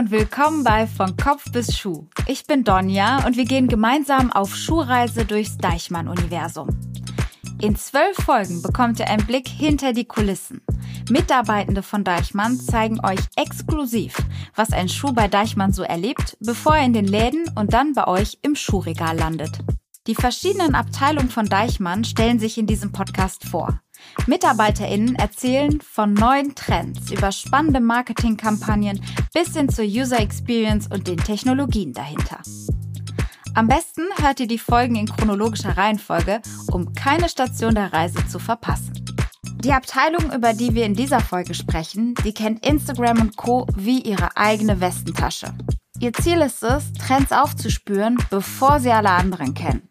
Und willkommen bei Von Kopf bis Schuh. Ich bin Donja und wir gehen gemeinsam auf Schuhreise durchs Deichmann-Universum. In zwölf Folgen bekommt ihr einen Blick hinter die Kulissen. Mitarbeitende von Deichmann zeigen euch exklusiv, was ein Schuh bei Deichmann so erlebt, bevor er in den Läden und dann bei euch im Schuhregal landet. Die verschiedenen Abteilungen von Deichmann stellen sich in diesem Podcast vor. MitarbeiterInnen erzählen von neuen Trends über spannende Marketingkampagnen bis hin zur User Experience und den Technologien dahinter. Am besten hört ihr die Folgen in chronologischer Reihenfolge, um keine Station der Reise zu verpassen. Die Abteilung, über die wir in dieser Folge sprechen, die kennt Instagram und Co. wie ihre eigene Westentasche. Ihr Ziel ist es, Trends aufzuspüren, bevor sie alle anderen kennen.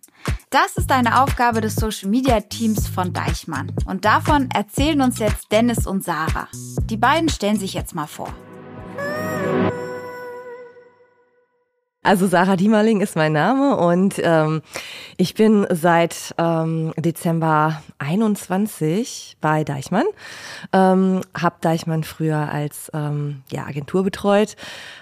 Das ist eine Aufgabe des Social Media Teams von Deichmann. Und davon erzählen uns jetzt Dennis und Sarah. Die beiden stellen sich jetzt mal vor. Also Sarah Diemerling ist mein Name und ähm, ich bin seit ähm, Dezember 21 bei Deichmann. Ähm, hab Deichmann früher als ähm, ja, Agentur betreut,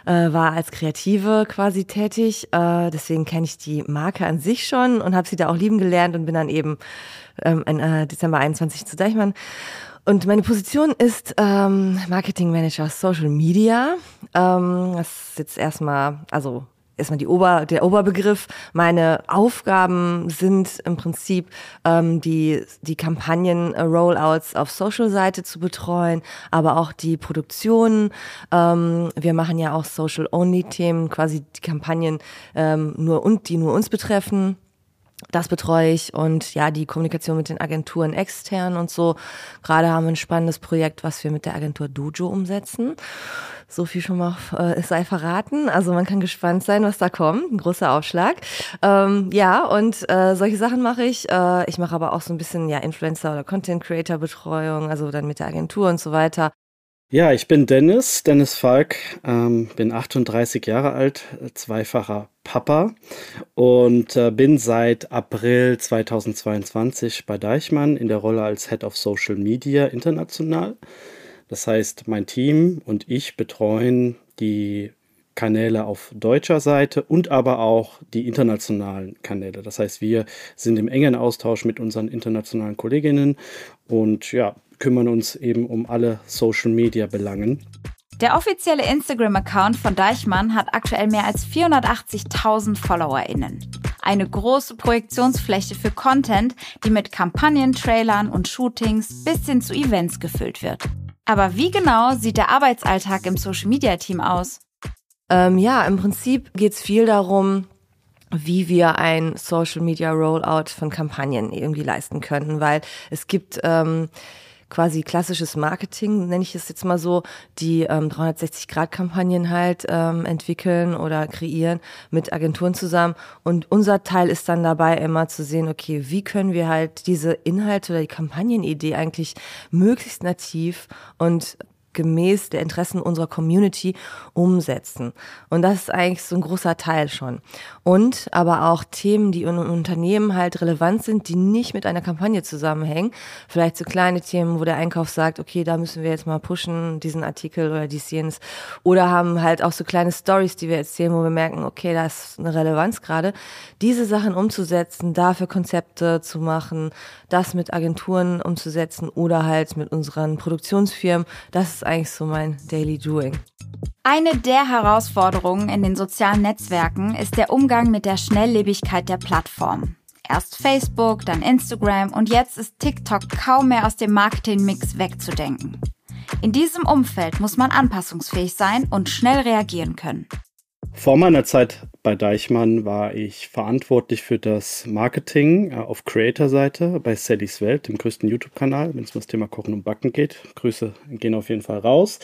äh, war als Kreative quasi tätig. Äh, deswegen kenne ich die Marke an sich schon und habe sie da auch lieben gelernt und bin dann eben ähm, in äh, Dezember 21 zu Deichmann. Und meine Position ist ähm, Marketing Manager Social Media. Ähm, das ist jetzt erstmal, also erstmal die Ober, der Oberbegriff. Meine Aufgaben sind im Prinzip ähm, die, die Kampagnen-Rollouts auf Social-Seite zu betreuen, aber auch die Produktion. Ähm, wir machen ja auch Social-Only-Themen, quasi die Kampagnen ähm, nur und die nur uns betreffen. Das betreue ich und ja, die Kommunikation mit den Agenturen extern und so. Gerade haben wir ein spannendes Projekt, was wir mit der Agentur Dojo umsetzen. So viel schon mal äh, sei verraten. Also man kann gespannt sein, was da kommt. Ein großer Aufschlag. Ähm, ja, und äh, solche Sachen mache ich. Äh, ich mache aber auch so ein bisschen ja Influencer oder Content Creator Betreuung, also dann mit der Agentur und so weiter. Ja, ich bin Dennis, Dennis Falk, ähm, bin 38 Jahre alt, zweifacher Papa und äh, bin seit April 2022 bei Deichmann in der Rolle als Head of Social Media international. Das heißt, mein Team und ich betreuen die Kanäle auf deutscher Seite und aber auch die internationalen Kanäle. Das heißt, wir sind im engen Austausch mit unseren internationalen Kolleginnen und ja, kümmern uns eben um alle Social-Media-Belangen. Der offizielle Instagram-Account von Deichmann hat aktuell mehr als 480.000 FollowerInnen. Eine große Projektionsfläche für Content, die mit Kampagnen, Trailern und Shootings bis hin zu Events gefüllt wird. Aber wie genau sieht der Arbeitsalltag im Social-Media-Team aus? Ähm, ja, im Prinzip geht es viel darum, wie wir ein Social Media Rollout von Kampagnen irgendwie leisten könnten, weil es gibt ähm, quasi klassisches Marketing, nenne ich es jetzt mal so, die ähm, 360-Grad-Kampagnen halt ähm, entwickeln oder kreieren mit Agenturen zusammen. Und unser Teil ist dann dabei immer zu sehen, okay, wie können wir halt diese Inhalte oder die Kampagnenidee eigentlich möglichst nativ und gemäß der Interessen unserer Community umsetzen. Und das ist eigentlich so ein großer Teil schon. Und aber auch Themen, die in Unternehmen halt relevant sind, die nicht mit einer Kampagne zusammenhängen. Vielleicht so kleine Themen, wo der Einkauf sagt, okay, da müssen wir jetzt mal pushen, diesen Artikel oder dies jenes. Oder haben halt auch so kleine Stories, die wir erzählen, wo wir merken, okay, da ist eine Relevanz gerade. Diese Sachen umzusetzen, dafür Konzepte zu machen, das mit Agenturen umzusetzen oder halt mit unseren Produktionsfirmen, das ist eigentlich so mein Daily Doing. Eine der Herausforderungen in den sozialen Netzwerken ist der Umgang mit der Schnelllebigkeit der Plattform. Erst Facebook, dann Instagram und jetzt ist TikTok kaum mehr aus dem Marketingmix wegzudenken. In diesem Umfeld muss man anpassungsfähig sein und schnell reagieren können. Vor meiner Zeit bei Deichmann war ich verantwortlich für das Marketing äh, auf Creator-Seite bei Sallys Welt, dem größten YouTube-Kanal, wenn es um das Thema Kochen und Backen geht. Grüße gehen auf jeden Fall raus.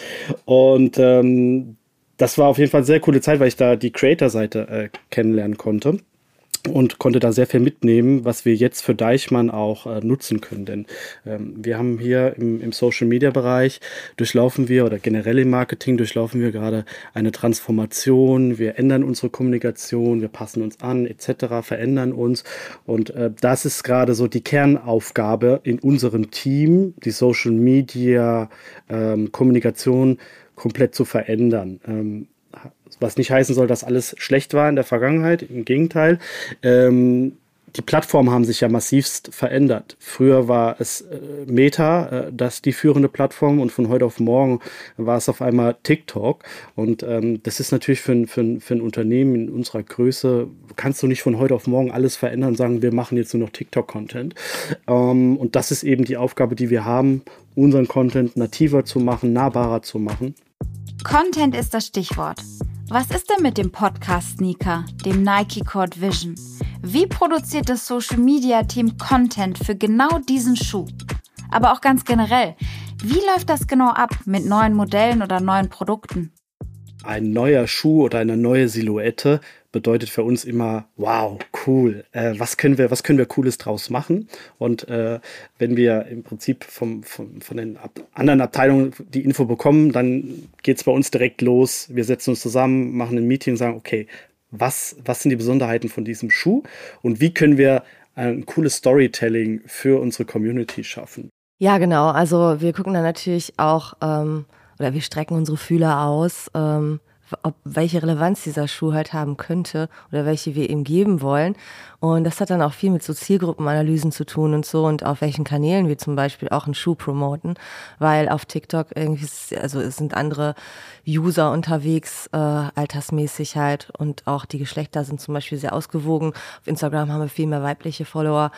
Und ähm, das war auf jeden Fall eine sehr coole Zeit, weil ich da die Creator-Seite äh, kennenlernen konnte und konnte da sehr viel mitnehmen, was wir jetzt für Deichmann auch äh, nutzen können. Denn ähm, wir haben hier im, im Social Media Bereich durchlaufen wir oder generell im Marketing durchlaufen wir gerade eine Transformation. Wir ändern unsere Kommunikation, wir passen uns an etc., verändern uns und äh, das ist gerade so die Kernaufgabe in unserem Team, die Social Media ähm, Kommunikation komplett zu verändern. Ähm, was nicht heißen soll, dass alles schlecht war in der Vergangenheit. Im Gegenteil. Ähm, die Plattformen haben sich ja massivst verändert. Früher war es äh, Meta, äh, das die führende Plattform und von heute auf morgen war es auf einmal TikTok. Und ähm, das ist natürlich für ein, für, ein, für ein Unternehmen in unserer Größe, kannst du nicht von heute auf morgen alles verändern und sagen, wir machen jetzt nur noch TikTok-Content. Ähm, und das ist eben die Aufgabe, die wir haben, unseren Content nativer zu machen, nahbarer zu machen. Content ist das Stichwort. Was ist denn mit dem Podcast Sneaker, dem Nike Cord Vision? Wie produziert das Social Media Team Content für genau diesen Schuh? Aber auch ganz generell, wie läuft das genau ab mit neuen Modellen oder neuen Produkten? Ein neuer Schuh oder eine neue Silhouette bedeutet für uns immer, wow, cool, äh, was können wir, was können wir Cooles draus machen? Und äh, wenn wir im Prinzip vom, vom, von den Ab anderen Abteilungen die Info bekommen, dann geht es bei uns direkt los. Wir setzen uns zusammen, machen ein Meeting und sagen, okay, was, was sind die Besonderheiten von diesem Schuh und wie können wir ein cooles Storytelling für unsere Community schaffen. Ja, genau. Also wir gucken dann natürlich auch, ähm, oder wir strecken unsere Fühler aus, ähm, ob, welche Relevanz dieser Schuh halt haben könnte oder welche wir ihm geben wollen. Und das hat dann auch viel mit so Zielgruppenanalysen zu tun und so und auf welchen Kanälen wir zum Beispiel auch einen Schuh promoten, weil auf TikTok irgendwie, also es sind andere User unterwegs, äh, altersmäßig halt und auch die Geschlechter sind zum Beispiel sehr ausgewogen. Auf Instagram haben wir viel mehr weibliche Follower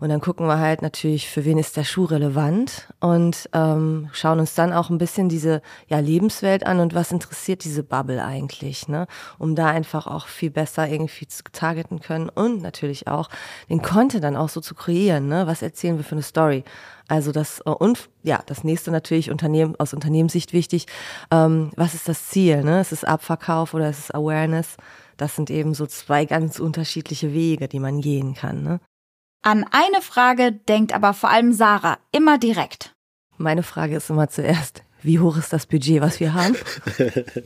und dann gucken wir halt natürlich, für wen ist der Schuh relevant und ähm, schauen uns dann auch ein bisschen diese ja, Lebenswelt an und was interessiert diese Bubble eigentlich, ne? um da einfach auch viel besser irgendwie zu targeten können und natürlich auch, den Content dann auch so zu kreieren. Ne? Was erzählen wir für eine Story? Also das äh, und ja, das nächste natürlich Unternehmen aus Unternehmenssicht wichtig. Ähm, was ist das Ziel? Ne? Ist es Abverkauf oder ist es Awareness? Das sind eben so zwei ganz unterschiedliche Wege, die man gehen kann. Ne? An eine Frage denkt aber vor allem Sarah immer direkt. Meine Frage ist immer zuerst, wie hoch ist das Budget, was wir haben?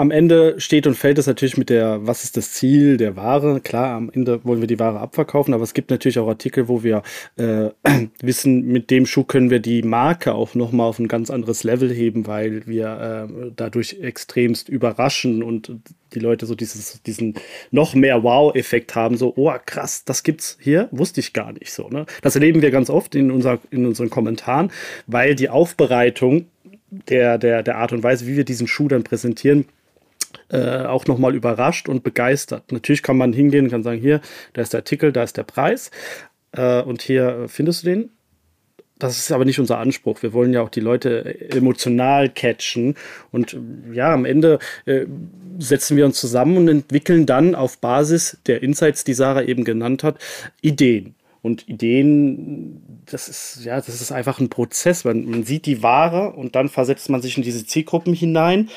Am Ende steht und fällt es natürlich mit der, was ist das Ziel der Ware? Klar, am Ende wollen wir die Ware abverkaufen, aber es gibt natürlich auch Artikel, wo wir äh, wissen, mit dem Schuh können wir die Marke auch nochmal auf ein ganz anderes Level heben, weil wir äh, dadurch extremst überraschen und die Leute so dieses, diesen noch mehr Wow-Effekt haben, so, oh krass, das gibt's hier, wusste ich gar nicht so. Ne? Das erleben wir ganz oft in, unser, in unseren Kommentaren, weil die Aufbereitung der, der, der Art und Weise, wie wir diesen Schuh dann präsentieren, äh, auch nochmal überrascht und begeistert. Natürlich kann man hingehen und kann sagen, hier, da ist der Artikel, da ist der Preis äh, und hier findest du den. Das ist aber nicht unser Anspruch. Wir wollen ja auch die Leute emotional catchen. Und ja, am Ende äh, setzen wir uns zusammen und entwickeln dann auf Basis der Insights, die Sarah eben genannt hat, Ideen. Und Ideen, das ist, ja, das ist einfach ein Prozess. Man, man sieht die Ware und dann versetzt man sich in diese Zielgruppen hinein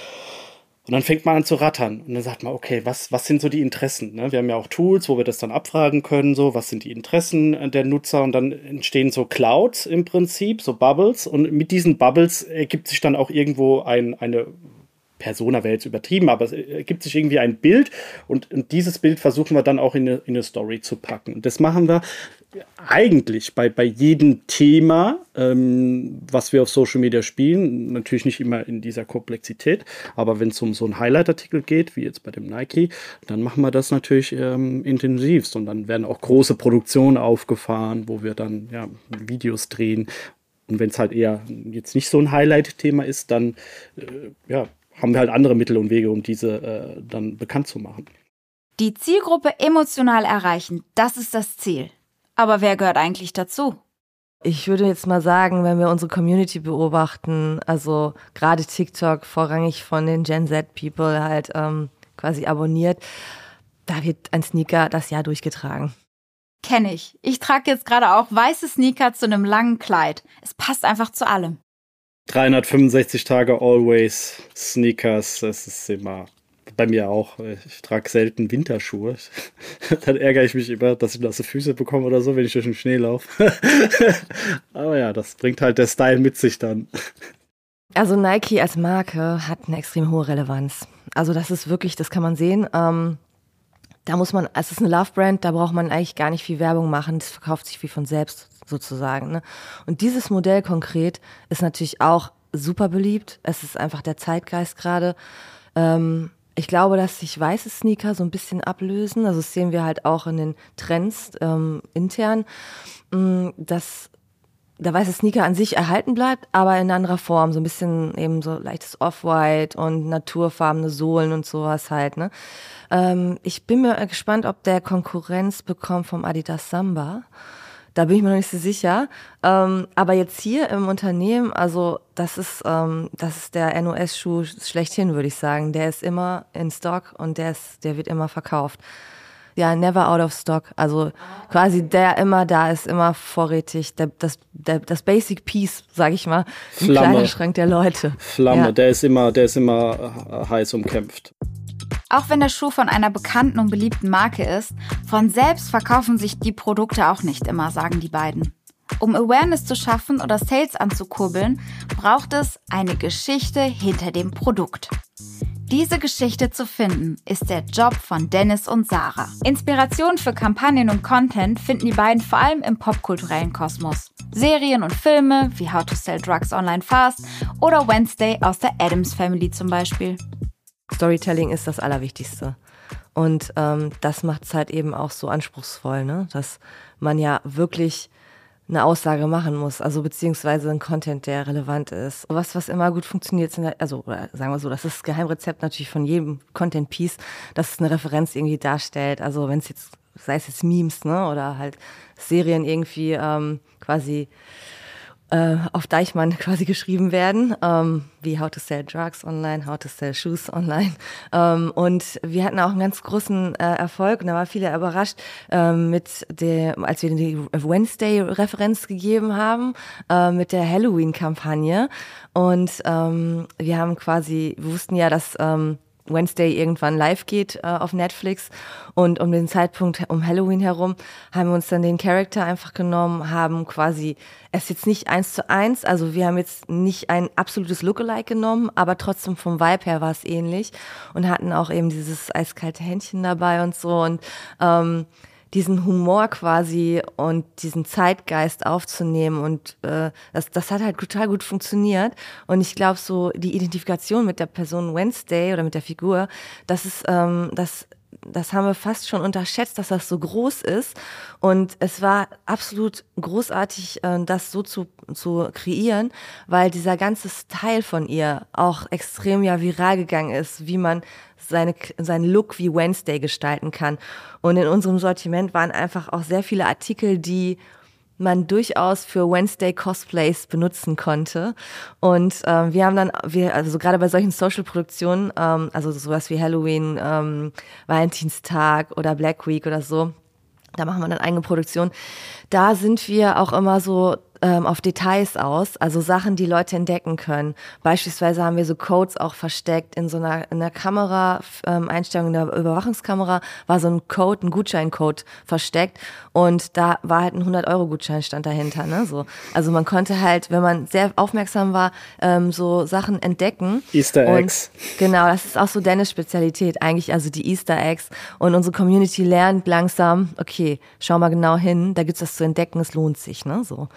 und dann fängt man an zu rattern. Und dann sagt man, okay, was, was sind so die Interessen? Ne? Wir haben ja auch Tools, wo wir das dann abfragen können, so, was sind die Interessen der Nutzer? Und dann entstehen so Clouds im Prinzip, so Bubbles. Und mit diesen Bubbles ergibt sich dann auch irgendwo ein, eine Persona wäre jetzt übertrieben, aber es ergibt sich irgendwie ein Bild und, und dieses Bild versuchen wir dann auch in eine, in eine Story zu packen. Und das machen wir eigentlich bei, bei jedem Thema, ähm, was wir auf Social Media spielen, natürlich nicht immer in dieser Komplexität, aber wenn es um so einen Highlight-Artikel geht, wie jetzt bei dem Nike, dann machen wir das natürlich ähm, intensivst und dann werden auch große Produktionen aufgefahren, wo wir dann ja, Videos drehen. Und wenn es halt eher jetzt nicht so ein Highlight-Thema ist, dann äh, ja, haben wir halt andere Mittel und Wege, um diese äh, dann bekannt zu machen. Die Zielgruppe emotional erreichen, das ist das Ziel. Aber wer gehört eigentlich dazu? Ich würde jetzt mal sagen, wenn wir unsere Community beobachten, also gerade TikTok vorrangig von den Gen Z People halt ähm, quasi abonniert, da wird ein Sneaker das Jahr durchgetragen. Kenne ich. Ich trage jetzt gerade auch weiße Sneaker zu einem langen Kleid. Es passt einfach zu allem. 365 Tage Always Sneakers, das ist immer bei mir auch. Ich trage selten Winterschuhe. Dann ärgere ich mich immer, dass ich nasse Füße bekomme oder so, wenn ich durch den Schnee laufe. Aber ja, das bringt halt der Style mit sich dann. Also Nike als Marke hat eine extrem hohe Relevanz. Also das ist wirklich, das kann man sehen. Ähm, da muss man, es ist eine Love-Brand, da braucht man eigentlich gar nicht viel Werbung machen. Das verkauft sich wie von selbst sozusagen. Ne? Und dieses Modell konkret ist natürlich auch super beliebt. Es ist einfach der Zeitgeist gerade. Ähm, ich glaube, dass sich weiße Sneaker so ein bisschen ablösen. Also das sehen wir halt auch in den Trends ähm, intern, mm, dass der weiße Sneaker an sich erhalten bleibt, aber in anderer Form. So ein bisschen eben so leichtes Off-White und naturfarbene Sohlen und sowas halt. Ne? Ähm, ich bin mir gespannt, ob der Konkurrenz bekommt vom Adidas Samba. Da bin ich mir noch nicht so sicher. Ähm, aber jetzt hier im Unternehmen, also das ist, ähm, das ist der NOS-Schuh schlechthin, würde ich sagen. Der ist immer in Stock und der ist, der wird immer verkauft. Ja, never out of stock. Also quasi der immer da ist, immer vorrätig. Der, das, der, das Basic Piece, sag ich mal, im. Kleiderschrank der Leute. Flamme, Ja. der ist immer, der ist immer äh, heiß umkämpft. Auch wenn der Schuh von einer bekannten und beliebten Marke ist, von selbst verkaufen sich die Produkte auch nicht immer, sagen die beiden. Um Awareness zu schaffen oder Sales anzukurbeln, braucht es eine Geschichte hinter dem Produkt. Diese Geschichte zu finden, ist der Job von Dennis und Sarah. Inspiration für Kampagnen und Content finden die beiden vor allem im popkulturellen Kosmos. Serien und Filme wie How to Sell Drugs Online Fast oder Wednesday aus der Adams Family zum Beispiel. Storytelling ist das Allerwichtigste. Und ähm, das macht es halt eben auch so anspruchsvoll, ne? dass man ja wirklich eine Aussage machen muss, also beziehungsweise ein Content, der relevant ist. Was, was immer gut funktioniert, sind, halt- also sagen wir so, das ist das Geheimrezept natürlich von jedem Content-Piece, dass es eine Referenz irgendwie darstellt. Also wenn es jetzt, sei es jetzt Memes, ne, oder halt Serien irgendwie ähm, quasi äh, auf Deichmann quasi geschrieben werden, ähm, wie How to Sell Drugs Online, How to Sell Shoes Online. Ähm, und wir hatten auch einen ganz großen äh, Erfolg und da waren viele überrascht, ähm, mit der, als wir die Wednesday-Referenz gegeben haben, äh, mit der Halloween-Kampagne. Und ähm, wir haben quasi, wir wussten ja, dass ähm, Wednesday irgendwann live geht äh, auf Netflix. Und um den Zeitpunkt um Halloween herum haben wir uns dann den Charakter einfach genommen, haben quasi es jetzt nicht eins zu eins, also wir haben jetzt nicht ein absolutes Lookalike genommen, aber trotzdem vom Vibe her war es ähnlich und hatten auch eben dieses eiskalte Händchen dabei und so. Und ähm, diesen Humor quasi und diesen Zeitgeist aufzunehmen und äh, das, das hat halt total gut funktioniert. Und ich glaube so die Identifikation mit der Person Wednesday oder mit der Figur, das ist ähm, das das haben wir fast schon unterschätzt, dass das so groß ist. Und es war absolut großartig, äh, das so zu, zu kreieren, weil dieser ganze Style von ihr auch extrem ja viral gegangen ist, wie man seine, seinen Look wie Wednesday gestalten kann. Und in unserem Sortiment waren einfach auch sehr viele Artikel, die man durchaus für Wednesday Cosplays benutzen konnte. Und ähm, wir haben dann, wir, also gerade bei solchen Social-Produktionen, ähm, also sowas wie Halloween, ähm, Valentinstag oder Black Week oder so, da machen wir dann eigene Produktion. Da sind wir auch immer so ähm, auf Details aus, also Sachen, die Leute entdecken können. Beispielsweise haben wir so Codes auch versteckt in so einer, in der Kamera, ähm, Einstellung in der Überwachungskamera war so ein Code, ein Gutscheincode versteckt und da war halt ein 100-Euro-Gutschein stand dahinter. Ne? So. Also man konnte halt, wenn man sehr aufmerksam war, ähm, so Sachen entdecken. Easter Und Eggs. Genau, das ist auch so Dennis Spezialität, eigentlich also die Easter Eggs. Und unsere Community lernt langsam, okay, schau mal genau hin, da gibt's was zu entdecken, es lohnt sich, ne? So.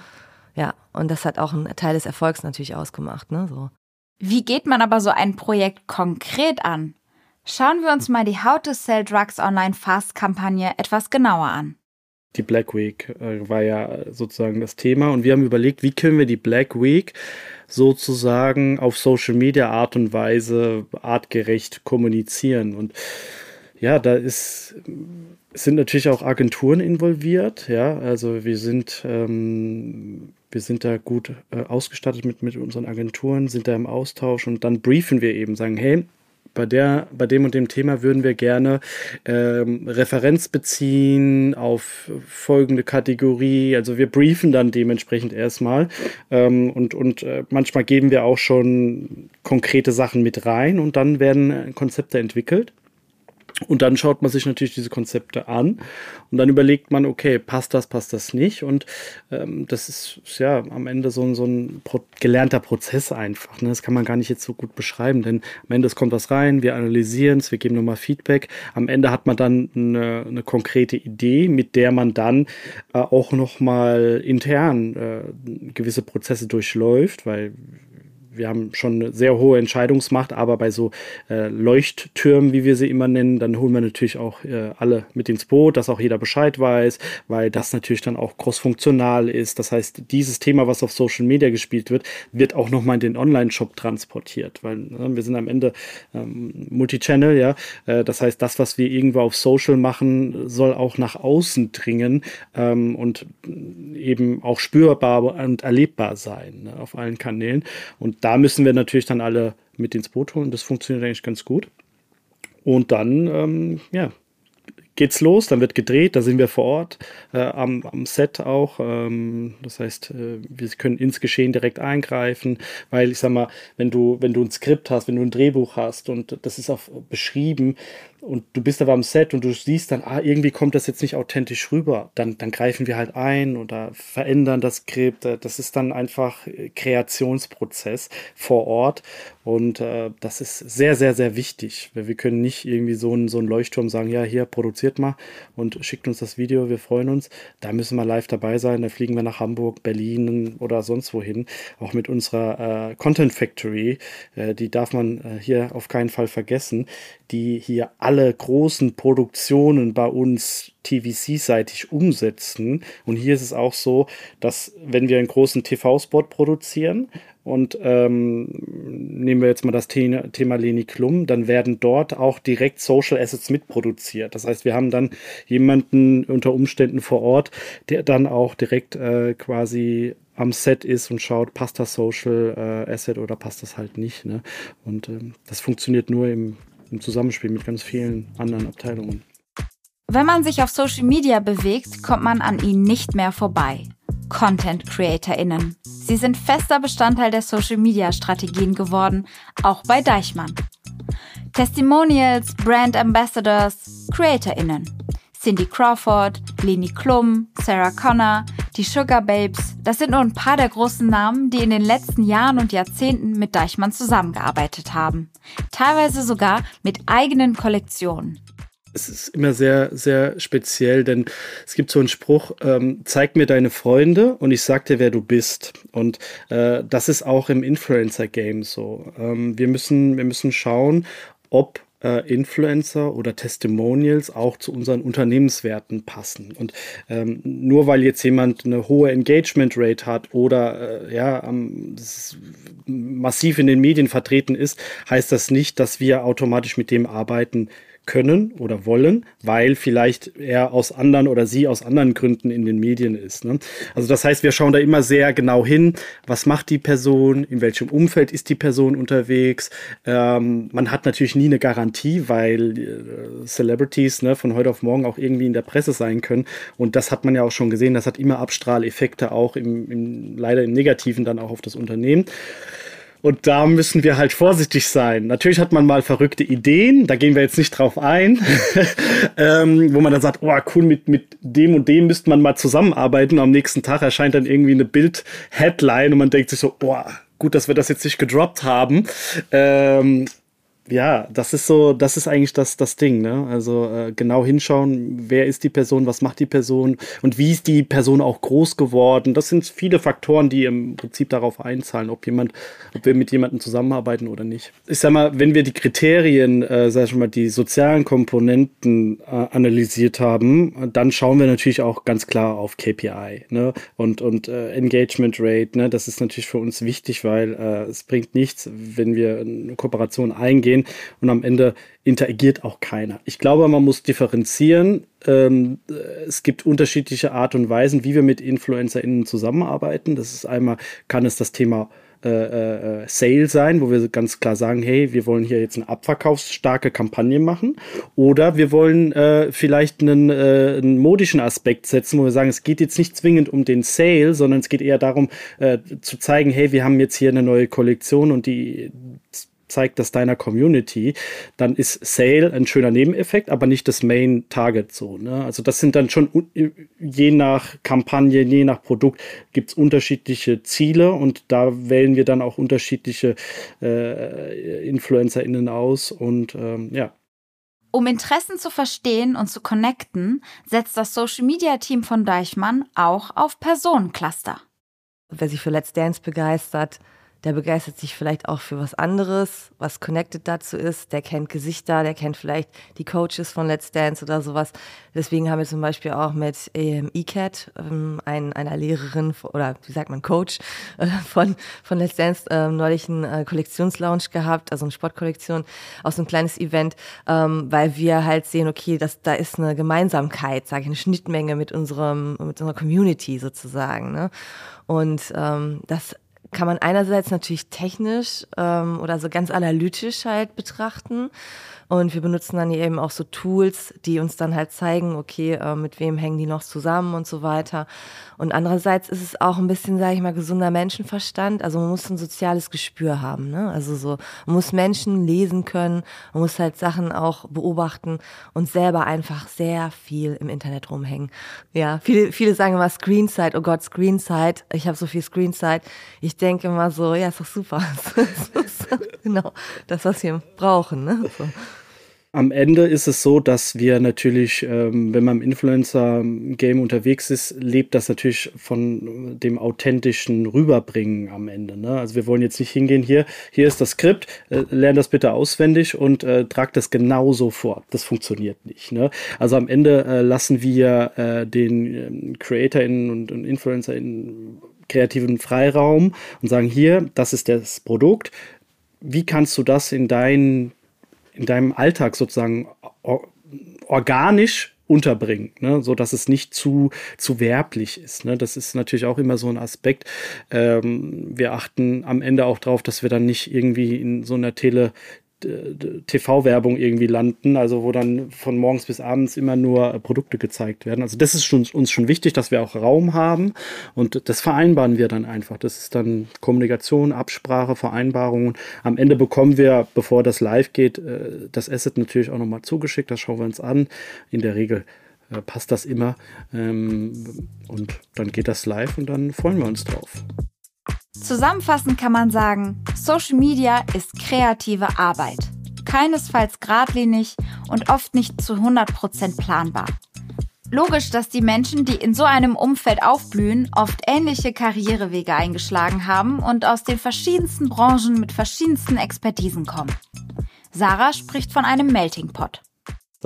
Ja, und das hat auch einen Teil des Erfolgs natürlich ausgemacht, ne? So. Wie geht man aber so ein Projekt konkret an? Schauen wir uns mal die How to Sell Drugs Online Fast Kampagne etwas genauer an. Die Black Week äh, war ja sozusagen das Thema und wir haben überlegt, wie können wir die Black Week sozusagen auf Social Media Art und Weise artgerecht kommunizieren und ja, da ist sind natürlich auch Agenturen involviert, ja, also wir sind ähm, wir sind da gut äh, ausgestattet mit, mit unseren Agenturen, sind da im Austausch und dann briefen wir eben, sagen, hey, bei, der, bei dem und dem Thema würden wir gerne ähm, Referenz beziehen auf folgende Kategorie. Also wir briefen dann dementsprechend erstmal ähm, und, und äh, manchmal geben wir auch schon konkrete Sachen mit rein und dann werden Konzepte entwickelt. Und dann schaut man sich natürlich diese Konzepte an und dann überlegt man, okay, passt das, passt das nicht. Und ähm, das ist ja am Ende so, ein- so ein Pro gelernter Prozess einfach. Ne? Das kann man gar nicht jetzt so gut beschreiben, denn am Ende kommt was rein, wir analysieren es, wir geben nochmal Feedback. Am Ende hat man dann eine, eine konkrete Idee, mit der man dann äh, auch nochmal intern äh, gewisse Prozesse durchläuft, weil wir haben schon eine sehr hohe Entscheidungsmacht, aber bei so äh, Leuchttürmen, wie wir sie immer nennen, dann holen wir natürlich auch äh, alle mit ins Boot, dass auch jeder Bescheid weiß, weil das natürlich dann auch crossfunktional ist. Das heißt, dieses Thema, was auf Social Media gespielt wird, wird auch nochmal in den Online-Shop transportiert, weil ne, wir sind am Ende ähm, Multichannel, ja. Äh, das heißt, das, was wir irgendwo auf Social machen, soll auch nach außen dringen ähm, und eben auch spürbar und erlebbar sein ne, auf allen Kanälen. Und da müssen wir natürlich dann alle mit ins Boot holen. Das funktioniert eigentlich ganz gut. Und dann, ähm, ja, geht's los, dann wird gedreht, da sind wir vor Ort äh, am, am, Set auch. Ähm, das heißt, äh, wir können ins Geschehen direkt eingreifen, weil ich sag mal, wenn du, wenn du ein Skript hast, wenn du ein Drehbuch hast und das ist auch beschrieben, und du bist aber am Set und du siehst dann, ah, irgendwie kommt das jetzt nicht authentisch rüber, dann, dann greifen wir halt ein oder verändern das Skript. Äh, das ist dann einfach Kreationsprozess vor Ort und äh, das ist sehr, sehr, sehr wichtig. Wir, können nicht irgendwie so ein, so ein Leuchtturm sagen, ja, hier produziert mal und schickt uns das Video, wir freuen uns. Da müssen wir live dabei sein. Da fliegen wir nach Hamburg, Berlin oder sonst wohin. Auch mit unserer äh, Content Factory, äh, die darf man äh, hier auf keinen Fall vergessen, die hier alle großen Produktionen bei uns TVC-seitig umsetzen. Und hier ist es auch so, dass wenn wir einen großen TV-Spot produzieren und ähm, nehmen wir jetzt mal das The Thema Leni Klum, dann werden dort auch direkt Social Assets mitproduziert. Das heißt, wir haben dann jemanden unter Umständen vor Ort, der dann auch direkt äh, quasi am Set ist und schaut, passt das Social äh, Asset oder passt das halt nicht. Ne? Und ähm, das funktioniert nur im, im Zusammenspiel mit ganz vielen anderen Abteilungen. Wenn man sich auf Social Media bewegt, kommt man an ihnen nicht mehr vorbei. Content CreatorInnen. Sie sind fester Bestandteil der Social Media Strategien geworden, auch bei Deichmann. Testimonials, Brand Ambassadors, CreatorInnen. Cindy Crawford, Leni Klum, Sarah Connor, die Sugar Babes, das sind nur ein paar der großen Namen, die in den letzten Jahren und Jahrzehnten mit Deichmann zusammengearbeitet haben. Teilweise sogar mit eigenen Kollektionen es ist immer sehr, sehr speziell, denn es gibt so einen Spruch, ähm, zeig mir deine Freunde und ich sag dir, wer du bist. Und äh, das ist auch im Influencer-Game so. Ähm, wir, müssen, wir müssen schauen, ob äh, Influencer oder Testimonials auch zu unseren Unternehmenswerten passen. Und ähm, nur weil jetzt jemand eine hohe Engagement Rate hat oder äh, ja ähm, massiv in den Medien vertreten ist, heißt das nicht, dass wir automatisch mit dem arbeiten können oder wollen, weil vielleicht er aus anderen oder sie aus anderen Gründen in den Medien ist. Ne? Also das heißt, wir schauen da immer sehr genau hin, was macht die Person, in welchem Umfeld ist die Person unterwegs. Ähm, man hat natürlich nie eine Garantie, weil äh, Celebrities ne, von heute auf morgen auch irgendwie in der Presse sein können. Und das hat man ja auch schon gesehen, das hat immer Abstrahleffekte auch im, im leider im Negativen dann auch auf das Unternehmen. Und da müssen wir halt vorsichtig sein. Natürlich hat man mal verrückte Ideen, da gehen wir jetzt nicht drauf ein, ähm, wo man dann sagt, oh cool, mit, mit dem und dem müsste man mal zusammenarbeiten. Und am nächsten Tag erscheint dann irgendwie eine Bild-Headline und man denkt sich so, oh, gut, dass wir das jetzt nicht gedroppt haben. Ähm, ja, das ist so, das ist eigentlich das, das Ding, ne? Also äh, genau hinschauen, wer ist die Person, was macht die Person und wie ist die Person auch groß geworden. Das sind viele Faktoren, die im Prinzip darauf einzahlen, ob jemand, ob wir mit jemandem zusammenarbeiten oder nicht. Ich sag mal, wenn wir die Kriterien, äh, sag ich mal, die sozialen Komponenten äh, analysiert haben, dann schauen wir natürlich auch ganz klar auf KPI, ne? Und, und äh, Engagement Rate, ne? Das ist natürlich für uns wichtig, weil äh, es bringt nichts, wenn wir eine Kooperation eingehen gehen und am Ende interagiert auch keiner. Ich glaube, man muss differenzieren. Ähm, es gibt unterschiedliche Art und Weisen, wie wir mit InfluencerInnen zusammenarbeiten. Das ist einmal, kann es das Thema äh, äh, Sale sein, wo wir ganz klar sagen, hey, wir wollen hier jetzt eine abverkaufsstarke Kampagne machen. Oder wir wollen äh, vielleicht einen, äh, einen modischen Aspekt setzen, wo wir sagen, es geht jetzt nicht zwingend um den Sale, sondern es geht eher darum äh, zu zeigen, hey, wir haben jetzt hier eine neue Kollektion und die zeigt das deiner Community, dann ist Sale ein schöner Nebeneffekt, aber nicht das Main Target so. Ne? Also das sind dann schon je nach Kampagne, je nach Produkt gibt es unterschiedliche Ziele und da wählen wir dann auch unterschiedliche äh, InfluencerInnen aus und ähm, ja. Um Interessen zu verstehen und zu connecten, setzt das Social Media Team von Deichmann auch auf Personencluster. Wer sich für Let's Dance begeistert, der begeistert sich vielleicht auch für was anderes, was connected dazu ist. Der kennt Gesichter, der kennt vielleicht die Coaches von Let's Dance oder sowas. Deswegen haben wir zum Beispiel auch mit ähm, ECAT, ähm, ein, einer Lehrerin oder wie sagt man, Coach äh, von, von Let's Dance, äh, neulich einen äh, Kollektionslounge gehabt, also eine Sportkollektion, aus so ein kleines Event, ähm, weil wir halt sehen, okay, dass da ist eine Gemeinsamkeit, sage ich, eine Schnittmenge mit unserem, mit unserer Community sozusagen. Ne? Und ähm, das kann man einerseits natürlich technisch ähm, oder so ganz analytisch halt betrachten. Und wir benutzen dann eben auch so Tools, die uns dann halt zeigen, okay, äh, mit wem hängen die noch zusammen und so weiter. Und andererseits ist es auch ein bisschen, sage ich mal, gesunder Menschenverstand. Also man muss ein soziales Gespür haben. Ne? Also so, man muss Menschen lesen können, man muss halt Sachen auch beobachten und selber einfach sehr viel im Internet rumhängen. Ja, viele, viele sagen immer Screenside, oh Gott, Screenside, ich habe so viel Screenside. Ich denke immer so, ja, ist doch super. genau, das, was wir brauchen. Ne? So. Am Ende ist es so, dass wir natürlich, ähm, wenn man im Influencer-Game unterwegs ist, lebt das natürlich von dem authentischen Rüberbringen am Ende. Ne? Also wir wollen jetzt nicht hingehen, hier, hier ist das Skript, äh, lern das bitte auswendig und äh, trag das genauso vor. Das funktioniert nicht. Ne? Also am Ende äh, lassen wir äh, den äh, CreatorInnen und, und InfluencerInnen kreativen Freiraum und sagen, hier, das ist das Produkt. Wie kannst du das in deinen in deinem Alltag sozusagen organisch unterbringen, ne? so dass es nicht zu, zu werblich ist. Ne? Das ist natürlich auch immer so ein Aspekt. Ähm, wir achten am Ende auch darauf, dass wir dann nicht irgendwie in so einer Tele, TV-Werbung irgendwie landen, also wo dann von morgens bis abends immer nur äh, Produkte gezeigt werden. Also das ist uns schon wichtig, dass wir auch Raum haben und das vereinbaren wir dann einfach. Das ist dann Kommunikation, Absprache, Vereinbarungen. Am Ende bekommen wir, bevor das live geht, äh, das Asset natürlich auch nochmal zugeschickt. Das schauen wir uns an. In der Regel äh, passt das immer ähm, und dann geht das live und dann freuen wir uns drauf. Zusammenfassend kann man sagen, Social Media ist kreative Arbeit. Keinesfalls geradlinig und oft nicht zu 100% planbar. Logisch, dass die Menschen, die in so einem Umfeld aufblühen, oft ähnliche Karrierewege eingeschlagen haben und aus den verschiedensten Branchen mit verschiedensten Expertisen kommen. Sarah spricht von einem Melting Pot.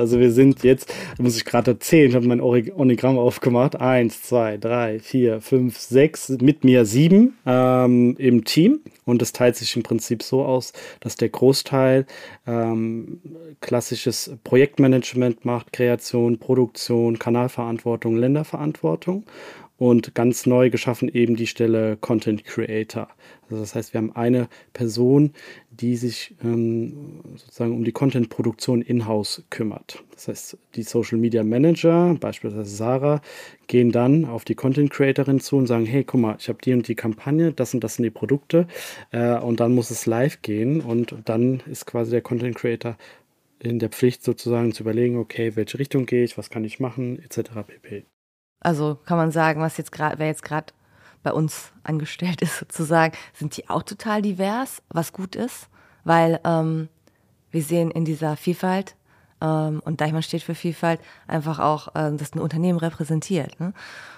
Also wir sind jetzt, muss ich gerade erzählen, ich habe mein Onigramm aufgemacht. Eins, zwei, drei, vier, fünf, sechs, mit mir sieben ähm, im Team. Und das teilt sich im Prinzip so aus, dass der Großteil ähm, klassisches Projektmanagement macht, Kreation, Produktion, Kanalverantwortung, Länderverantwortung und ganz neu geschaffen eben die Stelle Content Creator. Also das heißt, wir haben eine Person, die sich ähm, sozusagen um die Content-Produktion in-house kümmert. Das heißt, die Social Media Manager, beispielsweise Sarah, gehen dann auf die Content Creatorin zu und sagen, hey, guck mal, ich habe die und die Kampagne, das und das sind die Produkte äh, und dann muss es live gehen und dann ist quasi der Content Creator in der Pflicht sozusagen zu überlegen, okay, welche Richtung gehe ich, was kann ich machen, etc. pp. Also kann man sagen, was jetzt gerade, wer jetzt gerade bei uns angestellt ist sozusagen, sind die auch total divers, was gut ist, weil ähm, wir sehen in dieser Vielfalt ähm, und Deichmann steht für Vielfalt einfach auch, äh, dass ein Unternehmen repräsentiert. Ne?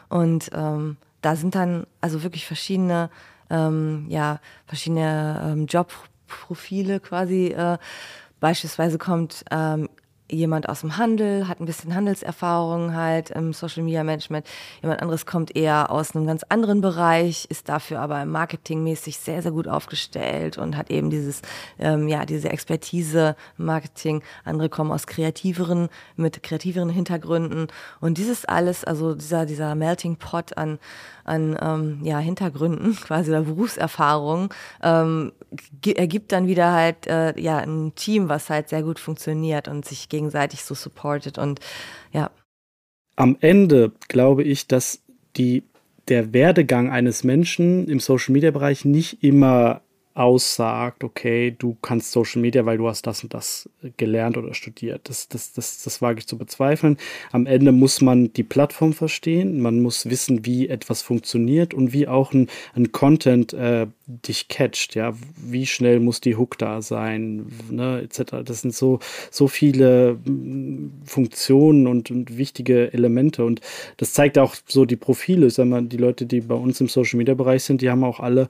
Und ähm, da sind dann also wirklich verschiedene, ähm, ja, verschiedene ähm, Jobprofile quasi. Äh, beispielsweise kommt ähm, jemand aus dem Handel, hat ein bisschen Handelserfahrung halt im Social Media Management. Jemand anderes kommt eher aus einem ganz anderen Bereich, ist dafür aber marketingmäßig sehr, sehr gut aufgestellt und hat eben dieses, ähm, ja, diese Expertise im Marketing. Andere kommen aus kreativeren, mit kreativeren Hintergründen. Und dieses alles, also dieser, dieser Melting Pot an, an ähm, ja, Hintergründen, quasi der Berufserfahrung, ähm, ergibt dann wieder halt äh, ja ein Team, was halt sehr gut funktioniert und sich gegenseitig so supportet und ja. Am Ende glaube ich, dass die der Werdegang eines Menschen im Social Media Bereich nicht immer aussagt, okay, du kannst Social Media, weil du hast das und das gelernt oder studiert. Das, das, das, das wage ich zu bezweifeln. Am Ende muss man die Plattform verstehen, man muss wissen, wie etwas funktioniert und wie auch ein, ein Content äh, dich catcht, ja, wie schnell muss die Hook da sein, ne, etc. Das sind so, so viele mm, Funktionen und, und wichtige Elemente und das zeigt auch so die Profile, sag mal, die Leute, die bei uns im Social Media Bereich sind, die haben auch alle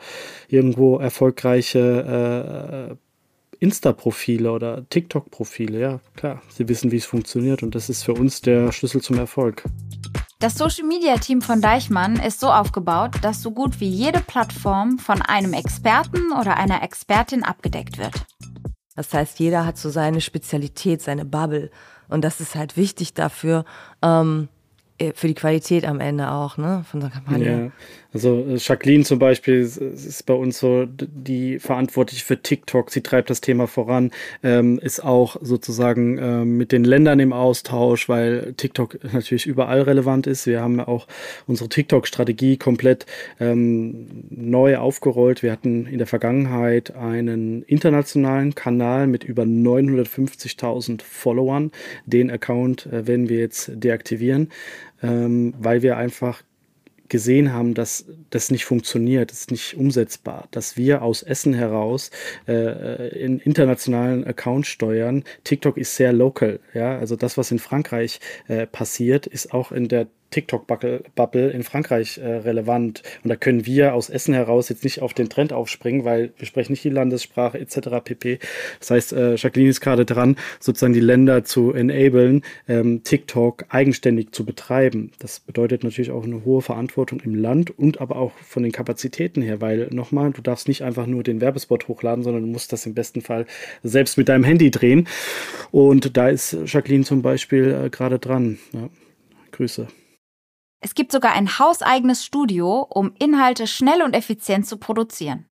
irgendwo erfolgreiche äh, Insta-Profile oder TikTok-Profile, ja, klar. Sie wissen, wie es funktioniert und das ist für uns der Schlüssel zum Erfolg. Das Social Media Team von Deichmann ist so aufgebaut, dass so gut wie jede Plattform von einem Experten oder einer Expertin abgedeckt wird. Das heißt, jeder hat so seine Spezialität, seine Bubble. Und das ist halt wichtig dafür, ähm, äh, für die Qualität am Ende auch, ne, von der Kampagne. Ja. Also äh, Jacqueline zum Beispiel ist bei uns so die verantwortlich für TikTok. Sie treibt das Thema voran, ähm, ist auch sozusagen äh, mit den Ländern im Austausch, weil TikTok natürlich überall relevant ist. Wir haben auch unsere TikTok-Strategie komplett ähm, neu aufgerollt. Wir hatten in der Vergangenheit einen internationalen Kanal mit über 950.000 Followern. Den Account äh, werden wir jetzt deaktivieren, ähm, weil wir einfach gesehen haben, dass das nicht funktioniert, das ist nicht umsetzbar, dass wir aus Essen heraus äh, in internationalen Account steuern. TikTok ist sehr local, ja, also das, was in Frankreich äh, passiert, ist auch in der TikTok-Bubble in Frankreich äh, relevant. Und da können wir aus Essen heraus jetzt nicht auf den Trend aufspringen, weil wir sprechen nicht die Landessprache etc. pp. Das heißt, äh, Jacqueline ist gerade dran, sozusagen die Länder zu enablen, ähm, TikTok eigenständig zu betreiben. Das bedeutet natürlich auch eine hohe Verantwortung im Land und aber auch von den Kapazitäten her, weil nochmal, du darfst nicht einfach nur den Werbespot hochladen, sondern du musst das im besten Fall selbst mit deinem Handy drehen. Und da ist Jacqueline zum Beispiel äh, gerade dran. Ja. Grüße. Es gibt sogar ein hauseigenes Studio, um Inhalte schnell und effizient zu produzieren.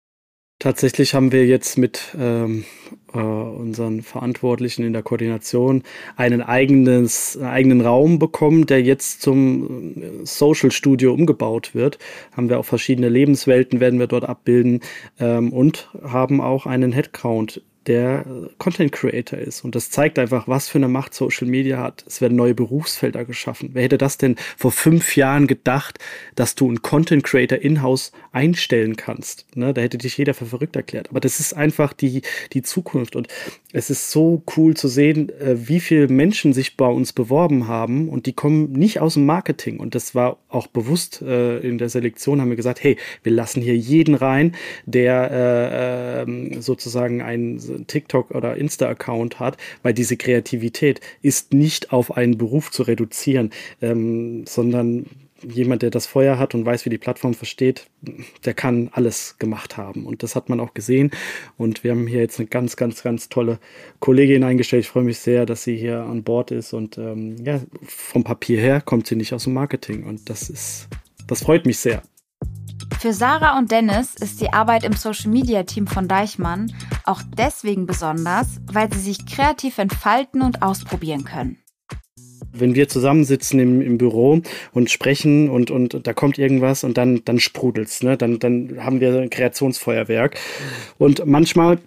Tatsächlich haben wir jetzt mit ähm, äh, unseren Verantwortlichen in der Koordination einen, eigenes, eigenen Raum bekommen, der jetzt zum äh, Social Studio umgebaut wird. Haben wir auch verschiedene Lebenswelten, werden wir dort abbilden ähm, und haben auch einen Headcount der Content Creator ist. Und das zeigt einfach, was für eine Macht Social Media hat. Es werden neue Berufsfelder geschaffen. Wer hätte das denn vor fünf Jahren gedacht, dass du einen Content Creator in-house einstellen kannst? Ne, da hätte dich jeder für verrückt erklärt. Aber das ist einfach die, die Zukunft. Und es ist so cool zu sehen, äh, wie viele Menschen sich bei uns beworben haben und die kommen nicht aus dem Marketing. Und das war auch bewusst äh, in der Selektion, haben wir gesagt, hey, wir lassen hier jeden rein, der äh, ähm, sozusagen ein TikTok oder Insta-Account hat, weil diese Kreativität ist nicht auf einen Beruf zu reduzieren, ähm, sondern jemand, der das Feuer hat und weiß, wie die Plattform versteht, der kann alles gemacht haben. Und das hat man auch gesehen. Und wir haben hier jetzt eine ganz, ganz, ganz tolle Kollegin eingestellt. Ich freue mich sehr, dass sie hier an Bord ist. Und ähm, ja, vom Papier her kommt sie nicht aus dem Marketing. Und das ist, das freut mich sehr. Für Sarah und Dennis ist die Arbeit im Social Media Team von Deichmann auch deswegen besonders, weil sie sich kreativ entfalten und ausprobieren können wenn wir zusammensitzen im, im Büro und sprechen und, und da kommt irgendwas und dann, dann sprudelt's, ne? Dann, dann haben wir ein Kreationsfeuerwerk. Und manchmal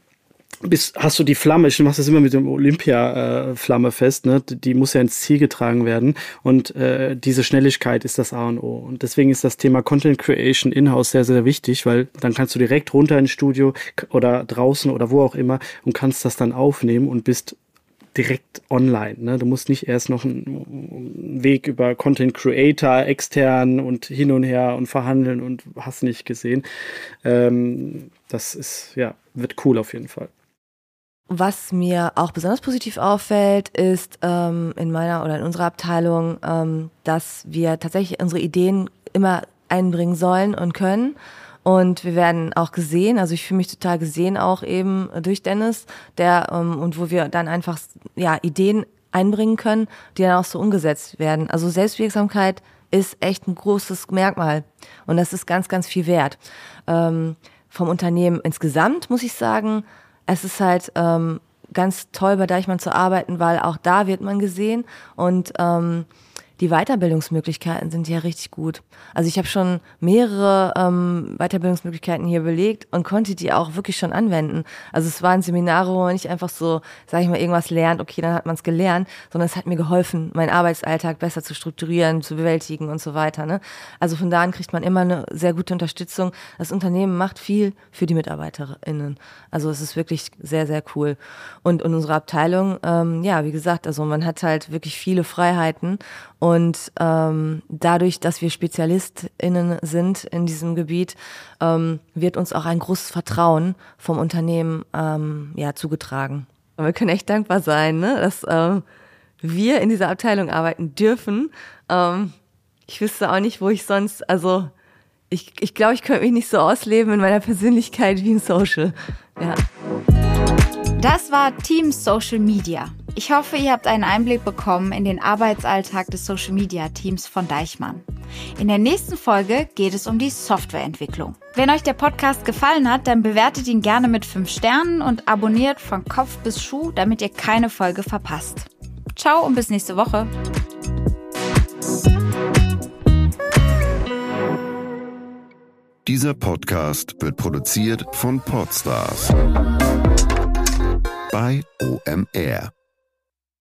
bist, hast du die Flamme, ich mache das immer mit dem Olympia-Flamme äh, fest, ne? Die muss ja ins Ziel getragen werden. Und äh, diese Schnelligkeit ist das A und O. Und deswegen ist das Thema Content Creation in-house sehr, sehr wichtig, weil dann kannst du direkt runter ins Studio oder draußen oder wo auch immer und kannst das dann aufnehmen und bist direkt online. Ne? Du musst nicht erst noch einen Weg über Content Creator extern und hin und her und verhandeln und hast nicht gesehen. Ähm, das ist, ja, wird cool auf jeden Fall. Was mir auch besonders positiv auffällt, ist ähm, in meiner oder in unserer Abteilung, ähm, dass wir tatsächlich unsere Ideen immer einbringen sollen und können und wir werden auch gesehen, also ich fühle mich total gesehen auch eben durch Dennis, der ähm, und wo wir dann einfach ja Ideen einbringen können, die dann auch so umgesetzt werden. Also Selbstwirksamkeit ist echt ein großes Merkmal und das ist ganz, ganz viel wert. Ähm, vom Unternehmen insgesamt muss ich sagen, es ist halt ähm, ganz toll bei Deichmann zu arbeiten, weil auch da wird man gesehen und ähm, die Weiterbildungsmöglichkeiten sind ja richtig gut. Also ich habe schon mehrere ähm, Weiterbildungsmöglichkeiten hier belegt und konnte die auch wirklich schon anwenden. Also es waren Seminare, wo man nicht einfach so, sage ich mal, irgendwas lernt, okay, dann hat man es gelernt, sondern es hat mir geholfen, meinen Arbeitsalltag besser zu strukturieren, zu bewältigen und so weiter. Ne? Also von da an kriegt man immer eine sehr gute Unterstützung. Das Unternehmen macht viel für die MitarbeiterInnen. Also es ist wirklich sehr, sehr cool. Und, und unsere Abteilung, ähm, ja, wie gesagt, also man hat halt wirklich viele Freiheiten und ähm, dadurch, dass wir SpezialistInnen sind in diesem Gebiet, ähm, wird uns auch ein großes Vertrauen vom Unternehmen ähm, ja, zugetragen. Und wir können echt dankbar sein, ne, dass ähm, wir in dieser Abteilung arbeiten dürfen. Ähm, ich wüsste auch nicht, wo ich sonst, also ich, ich glaube, ich könnte mich nicht so ausleben in meiner Persönlichkeit wie im Social. Ja. Das war Team Social Media. Ich hoffe, ihr habt einen Einblick bekommen in den Arbeitsalltag des Social Media Teams von Deichmann. In der nächsten Folge geht es um die Softwareentwicklung. Wenn euch der Podcast gefallen hat, dann bewertet ihn gerne mit 5 Sternen und abonniert von Kopf bis Schuh, damit ihr keine Folge verpasst. Ciao und bis nächste Woche. Dieser Podcast wird produziert von Podstars bei OMR.